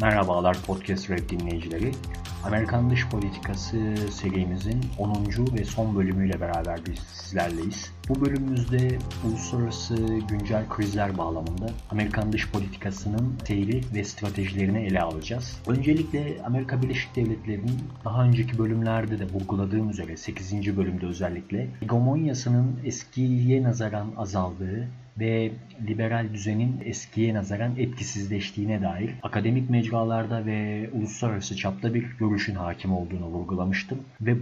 Merhabalar Podcast Rap dinleyicileri. Amerikan Dış Politikası serimizin 10. ve son bölümüyle beraber biz sizlerleyiz. Bu bölümümüzde uluslararası güncel krizler bağlamında Amerikan dış politikasının seyri ve stratejilerini ele alacağız. Öncelikle Amerika Birleşik Devletleri'nin daha önceki bölümlerde de vurguladığım üzere 8. bölümde özellikle hegemonyasının eskiye nazaran azaldığı ve liberal düzenin eskiye nazaran etkisizleştiğine dair akademik mecralarda ve uluslararası çapta bir görüşün hakim olduğunu vurgulamıştım. Ve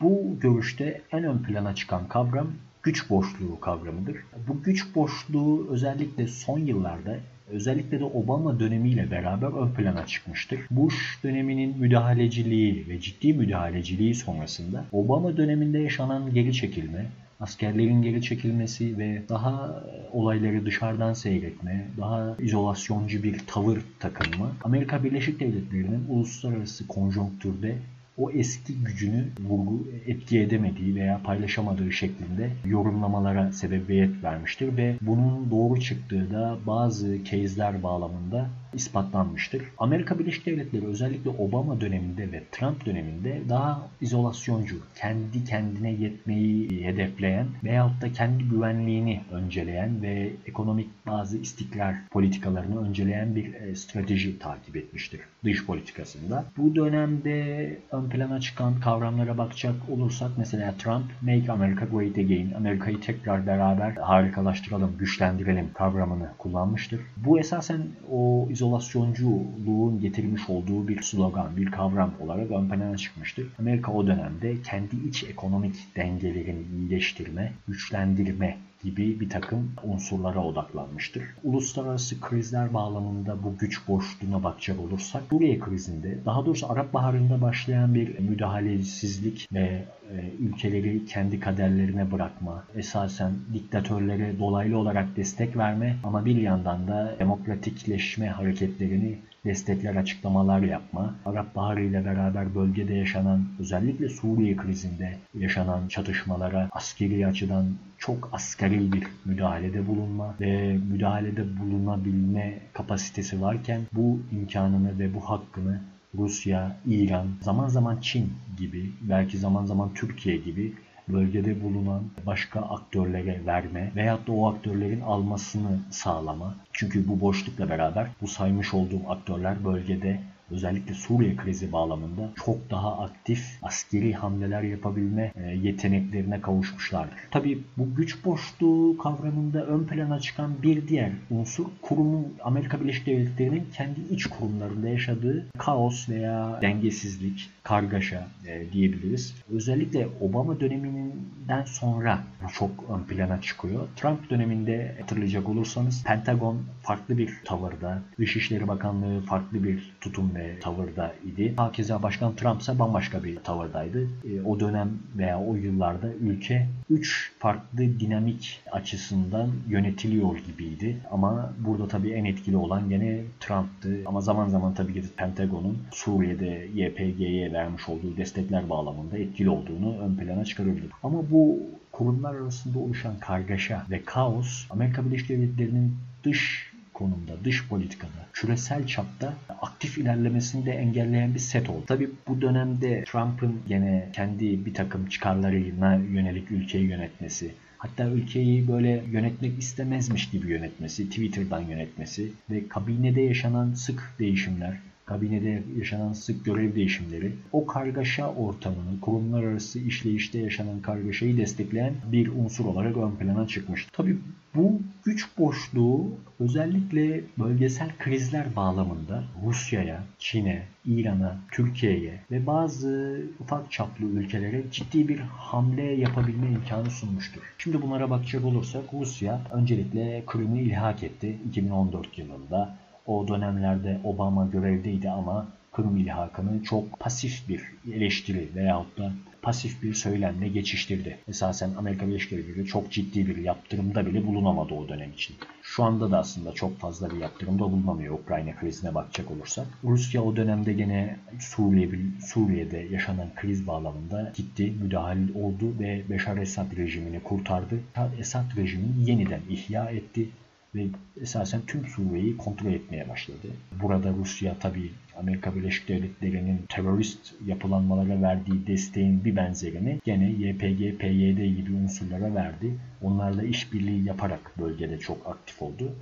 bu görüşte en ön plana çıkan kavram güç boşluğu kavramıdır. Bu güç boşluğu özellikle son yıllarda özellikle de Obama dönemiyle beraber ön plana çıkmıştır. Bush döneminin müdahaleciliği ve ciddi müdahaleciliği sonrasında Obama döneminde yaşanan geri çekilme, askerlerin geri çekilmesi ve daha olayları dışarıdan seyretme, daha izolasyoncu bir tavır takınma Amerika Birleşik Devletleri'nin uluslararası konjonktürde o eski gücünü vurgu etki edemediği veya paylaşamadığı şeklinde yorumlamalara sebebiyet vermiştir ve bunun doğru çıktığı da bazı case'ler bağlamında ispatlanmıştır. Amerika Birleşik Devletleri özellikle Obama döneminde ve Trump döneminde daha izolasyoncu, kendi kendine yetmeyi hedefleyen veyahut da kendi güvenliğini önceleyen ve ekonomik bazı istikrar politikalarını önceleyen bir e, strateji takip etmiştir dış politikasında. Bu dönemde ön plana çıkan kavramlara bakacak olursak mesela Trump Make America Great Again, Amerika'yı tekrar beraber harikalaştıralım, güçlendirelim kavramını kullanmıştır. Bu esasen o izolasyoncuğun getirmiş olduğu bir slogan, bir kavram olarak ön plana çıkmıştır. Amerika o dönemde kendi iç ekonomik dengelerini iyileştirme, güçlendirme gibi bir takım unsurlara odaklanmıştır. Uluslararası krizler bağlamında bu güç boşluğuna bakacak olursak Suriye krizinde daha doğrusu Arap Baharı'nda başlayan bir müdahalesizlik ve e, ülkeleri kendi kaderlerine bırakma, esasen diktatörlere dolaylı olarak destek verme ama bir yandan da demokratikleşme hareketlerini destekler, açıklamalar yapma, Arap Baharı ile beraber bölgede yaşanan, özellikle Suriye krizinde yaşanan çatışmalara askeri açıdan çok asgari bir müdahalede bulunma ve müdahalede bulunabilme kapasitesi varken bu imkanını ve bu hakkını Rusya, İran, zaman zaman Çin gibi, belki zaman zaman Türkiye gibi bölgede bulunan başka aktörlere verme veyahut da o aktörlerin almasını sağlama. Çünkü bu boşlukla beraber bu saymış olduğum aktörler bölgede özellikle Suriye krizi bağlamında çok daha aktif askeri hamleler yapabilme e, yeteneklerine kavuşmuşlardır. Tabi bu güç boşluğu kavramında ön plana çıkan bir diğer unsur kurumun Amerika Birleşik Devletleri'nin kendi iç kurumlarında yaşadığı kaos veya dengesizlik, kargaşa e, diyebiliriz. Özellikle Obama döneminden sonra bu çok ön plana çıkıyor. Trump döneminde hatırlayacak olursanız Pentagon farklı bir tavırda, Dışişleri Bakanlığı farklı bir tutum ve tavırda idi. Hakeza Başkan Trump ise bambaşka bir tavırdaydı. E, o dönem veya o yıllarda ülke 3 farklı dinamik açısından yönetiliyor gibiydi. Ama burada tabii en etkili olan gene Trump'tı. Ama zaman zaman tabii ki Pentagon'un Suriye'de YPG'ye vermiş olduğu destekler bağlamında etkili olduğunu ön plana çıkarabilir. Ama bu kurumlar arasında oluşan kargaşa ve kaos Amerika Birleşik Devletleri'nin dış konumda, dış politikada, küresel çapta aktif ilerlemesini de engelleyen bir set oldu. Tabi bu dönemde Trump'ın gene kendi bir takım çıkarlarına yönelik ülkeyi yönetmesi, hatta ülkeyi böyle yönetmek istemezmiş gibi yönetmesi, Twitter'dan yönetmesi ve kabinede yaşanan sık değişimler, kabinede yaşanan sık görev değişimleri o kargaşa ortamını, kurumlar arası işleyişte yaşanan kargaşayı destekleyen bir unsur olarak ön plana çıkmış. Tabi bu güç boşluğu özellikle bölgesel krizler bağlamında Rusya'ya, Çin'e, İran'a, Türkiye'ye ve bazı ufak çaplı ülkelere ciddi bir hamle yapabilme imkanı sunmuştur. Şimdi bunlara bakacak olursak Rusya öncelikle Kırım'ı ilhak etti 2014 yılında. O dönemlerde Obama görevdeydi ama Kırım ilhakını çok pasif bir eleştiri veyahut da pasif bir söylemle geçiştirdi. Esasen Amerika Birleşik Devletleri çok ciddi bir yaptırımda bile bulunamadı o dönem için. Şu anda da aslında çok fazla bir yaptırımda bulunamıyor Ukrayna krizine bakacak olursak. Rusya o dönemde gene Suriye, Suriye'de yaşanan kriz bağlamında gitti, müdahil oldu ve Beşar Esad rejimini kurtardı. Esad rejimini yeniden ihya etti ve esasen tüm Suriye'yi kontrol etmeye başladı. Burada Rusya tabi Amerika Birleşik Devletleri'nin terörist yapılanmalara verdiği desteğin bir benzerini gene YPG, PYD gibi unsurlara verdi. Onlarla işbirliği yaparak bölgede çok aktif oldu.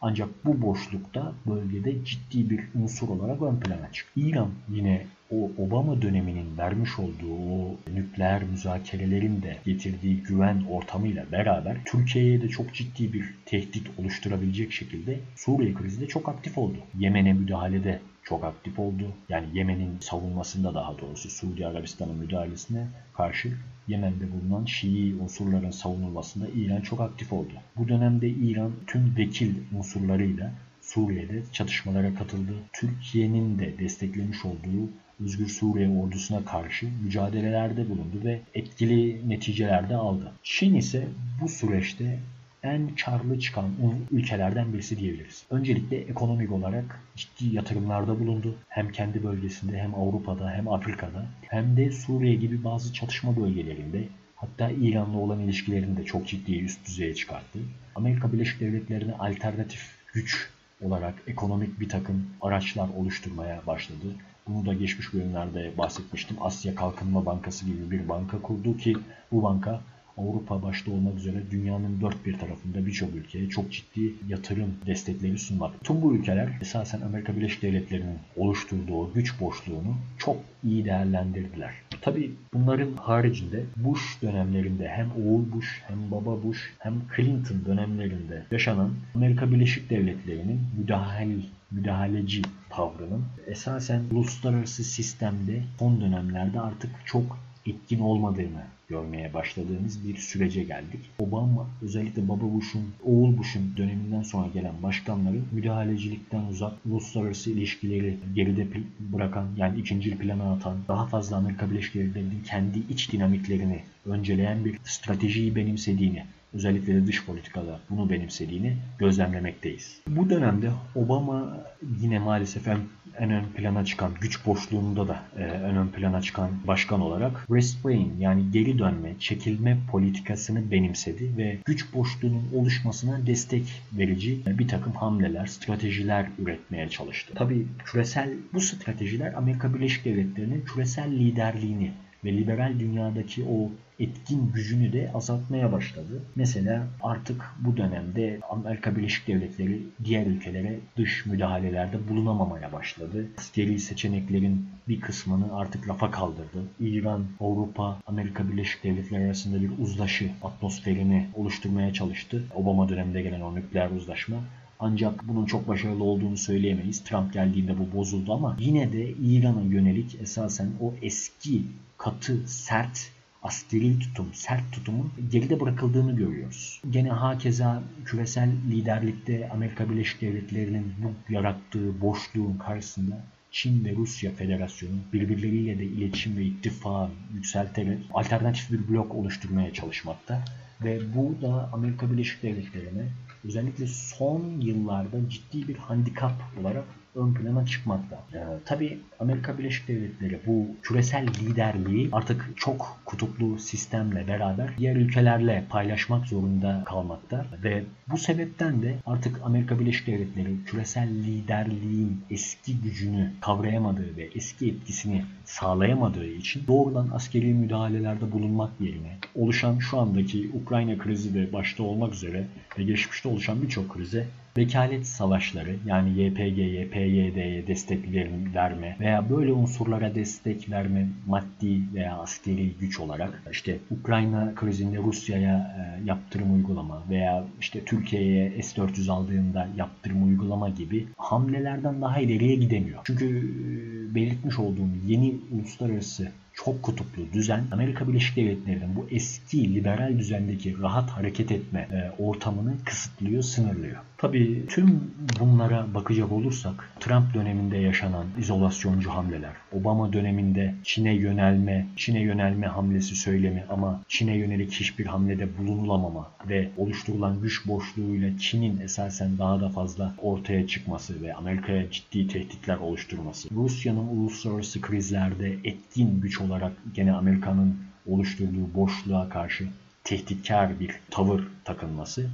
Ancak bu boşlukta bölgede ciddi bir unsur olarak ön plana çıktı. İran yine o Obama döneminin vermiş olduğu o nükleer müzakerelerin de getirdiği güven ortamıyla beraber Türkiye'ye de çok ciddi bir tehdit oluşturabilecek şekilde Suriye krizinde çok aktif oldu. Yemen'e müdahalede çok aktif oldu. Yani Yemen'in savunmasında daha doğrusu Suudi Arabistan'ın müdahalesine karşı Yemen'de bulunan Şii unsurların savunulmasında İran çok aktif oldu. Bu dönemde İran tüm vekil unsurlarıyla Suriye'de çatışmalara katıldı. Türkiye'nin de desteklemiş olduğu Özgür Suriye ordusuna karşı mücadelelerde bulundu ve etkili neticeler de aldı. Çin ise bu süreçte en karlı çıkan ülkelerden birisi diyebiliriz. Öncelikle ekonomik olarak ciddi yatırımlarda bulundu. Hem kendi bölgesinde hem Avrupa'da hem Afrika'da hem de Suriye gibi bazı çatışma bölgelerinde hatta İran'la olan ilişkilerini de çok ciddi üst düzeye çıkarttı. Amerika Birleşik Devletleri'ne alternatif güç olarak ekonomik bir takım araçlar oluşturmaya başladı. Bunu da geçmiş bölümlerde bahsetmiştim. Asya Kalkınma Bankası gibi bir banka kurdu ki bu banka Avrupa başta olmak üzere dünyanın dört bir tarafında birçok ülkeye çok ciddi yatırım destekleri sunmak. Tüm bu ülkeler esasen Amerika Birleşik Devletleri'nin oluşturduğu güç boşluğunu çok iyi değerlendirdiler. Tabi bunların haricinde Bush dönemlerinde hem oğul Bush hem baba Bush hem Clinton dönemlerinde yaşanan Amerika Birleşik Devletleri'nin müdahale müdahaleci tavrının esasen uluslararası sistemde son dönemlerde artık çok etkin olmadığını görmeye başladığımız bir sürece geldik. Obama özellikle Baba Bush'un, oğul Bush'un döneminden sonra gelen başkanları müdahalecilikten uzak, uluslararası ilişkileri geride bırakan yani ikinci plana atan, daha fazla Amerika Birleşik Devletleri'nin kendi iç dinamiklerini önceleyen bir stratejiyi benimsediğini özellikle de dış politikada bunu benimsediğini gözlemlemekteyiz. Bu dönemde Obama yine maalesef en, en ön plana çıkan güç boşluğunda da e, en ön plana çıkan başkan olarak restrain yani geri dönme, çekilme politikasını benimsedi ve güç boşluğunun oluşmasına destek verici bir takım hamleler, stratejiler üretmeye çalıştı. Tabii küresel bu stratejiler Amerika Birleşik Devletleri'nin küresel liderliğini ve liberal dünyadaki o etkin gücünü de azaltmaya başladı. Mesela artık bu dönemde Amerika Birleşik Devletleri diğer ülkelere dış müdahalelerde bulunamamaya başladı. Askeri seçeneklerin bir kısmını artık rafa kaldırdı. İran, Avrupa, Amerika Birleşik Devletleri arasında bir uzlaşı atmosferini oluşturmaya çalıştı. Obama döneminde gelen o nükleer uzlaşma ancak bunun çok başarılı olduğunu söyleyemeyiz. Trump geldiğinde bu bozuldu ama yine de İran'a yönelik esasen o eski katı, sert askeri tutum, sert tutumun geride bırakıldığını görüyoruz. Gene hakeza küresel liderlikte Amerika Birleşik Devletleri'nin bu yarattığı boşluğun karşısında Çin ve Rusya Federasyonu birbirleriyle de iletişim ve ittifak yükselterek alternatif bir blok oluşturmaya çalışmakta. Ve bu da Amerika Birleşik Devletleri'ne özellikle son yıllarda ciddi bir handikap olarak ön plana çıkmakta. Ee, tabii Amerika Birleşik Devletleri bu küresel liderliği artık çok kutuplu sistemle beraber diğer ülkelerle paylaşmak zorunda kalmakta ve bu sebepten de artık Amerika Birleşik Devletleri küresel liderliğin eski gücünü kavrayamadığı ve eski etkisini sağlayamadığı için doğrudan askeri müdahalelerde bulunmak yerine oluşan şu andaki Ukrayna krizi de başta olmak üzere ve geçmişte oluşan birçok krize vekalet savaşları yani YPG'ye, PYD'ye destek verme veya böyle unsurlara destek verme maddi veya askeri güç olarak işte Ukrayna krizinde Rusya'ya e, yaptırım uygulama veya işte Türkiye'ye S-400 aldığında yaptırım uygulama gibi hamlelerden daha ileriye gidemiyor. Çünkü e, belirtmiş olduğum yeni uluslararası çok kutuplu düzen Amerika Birleşik Devletleri'nin bu eski liberal düzendeki rahat hareket etme e, ortamını kısıtlıyor, sınırlıyor. Tabii tüm bunlara bakacak olursak Trump döneminde yaşanan izolasyoncu hamleler, Obama döneminde Çin'e yönelme, Çin'e yönelme hamlesi söylemi ama Çin'e yönelik hiçbir hamlede bulunulamama ve oluşturulan güç boşluğuyla Çin'in esasen daha da fazla ortaya çıkması ve Amerika'ya ciddi tehditler oluşturması, Rusya'nın uluslararası krizlerde etkin güç olarak gene Amerika'nın oluşturduğu boşluğa karşı tehditkar bir tavır takılması.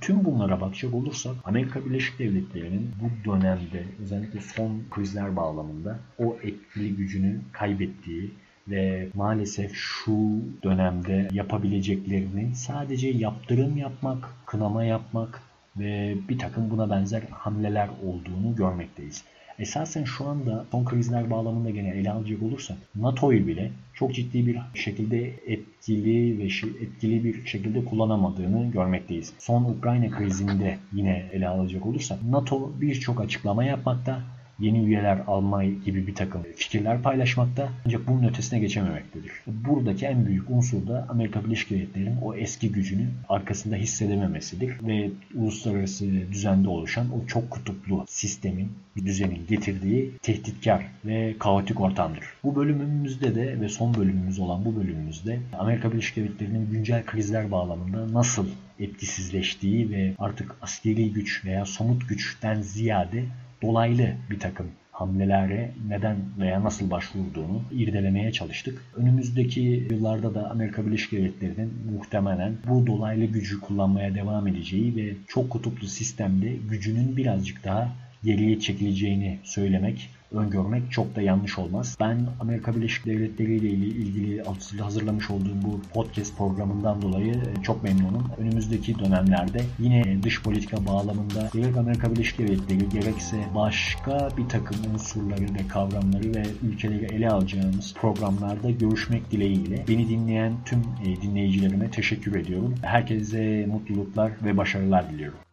Tüm bunlara bakacak olursak Amerika Birleşik Devletleri'nin bu dönemde özellikle son krizler bağlamında o etkili gücünü kaybettiği ve maalesef şu dönemde yapabileceklerini sadece yaptırım yapmak, kınama yapmak ve bir takım buna benzer hamleler olduğunu görmekteyiz. Esasen şu anda son krizler bağlamında gene ele alacak olursak NATO'yu bile çok ciddi bir şekilde etkili ve etkili bir şekilde kullanamadığını görmekteyiz. Son Ukrayna krizinde yine ele alacak olursak NATO birçok açıklama yapmakta yeni üyeler alma gibi bir takım fikirler paylaşmakta ancak bunun ötesine geçememektedir. Buradaki en büyük unsur da Amerika Birleşik Devletleri'nin o eski gücünü arkasında hissedememesidir ve uluslararası düzende oluşan o çok kutuplu sistemin, düzenin getirdiği tehditkar ve kaotik ortamdır. Bu bölümümüzde de ve son bölümümüz olan bu bölümümüzde Amerika Birleşik Devletleri'nin güncel krizler bağlamında nasıl etkisizleştiği ve artık askeri güç veya somut güçten ziyade dolaylı bir takım hamlelere neden veya nasıl başvurduğunu irdelemeye çalıştık. Önümüzdeki yıllarda da Amerika Birleşik Devletleri'nin muhtemelen bu dolaylı gücü kullanmaya devam edeceği ve çok kutuplu sistemde gücünün birazcık daha geriye çekileceğini söylemek öngörmek çok da yanlış olmaz. Ben Amerika Birleşik Devletleri ile ilgili hazırlamış olduğum bu podcast programından dolayı e, çok memnunum. Önümüzdeki dönemlerde yine dış politika bağlamında gerek Amerika Birleşik Devletleri gerekse başka bir takım unsurları ve kavramları ve ülkeleri ele alacağımız programlarda görüşmek dileğiyle beni dinleyen tüm e, dinleyicilerime teşekkür ediyorum. Herkese mutluluklar ve başarılar diliyorum.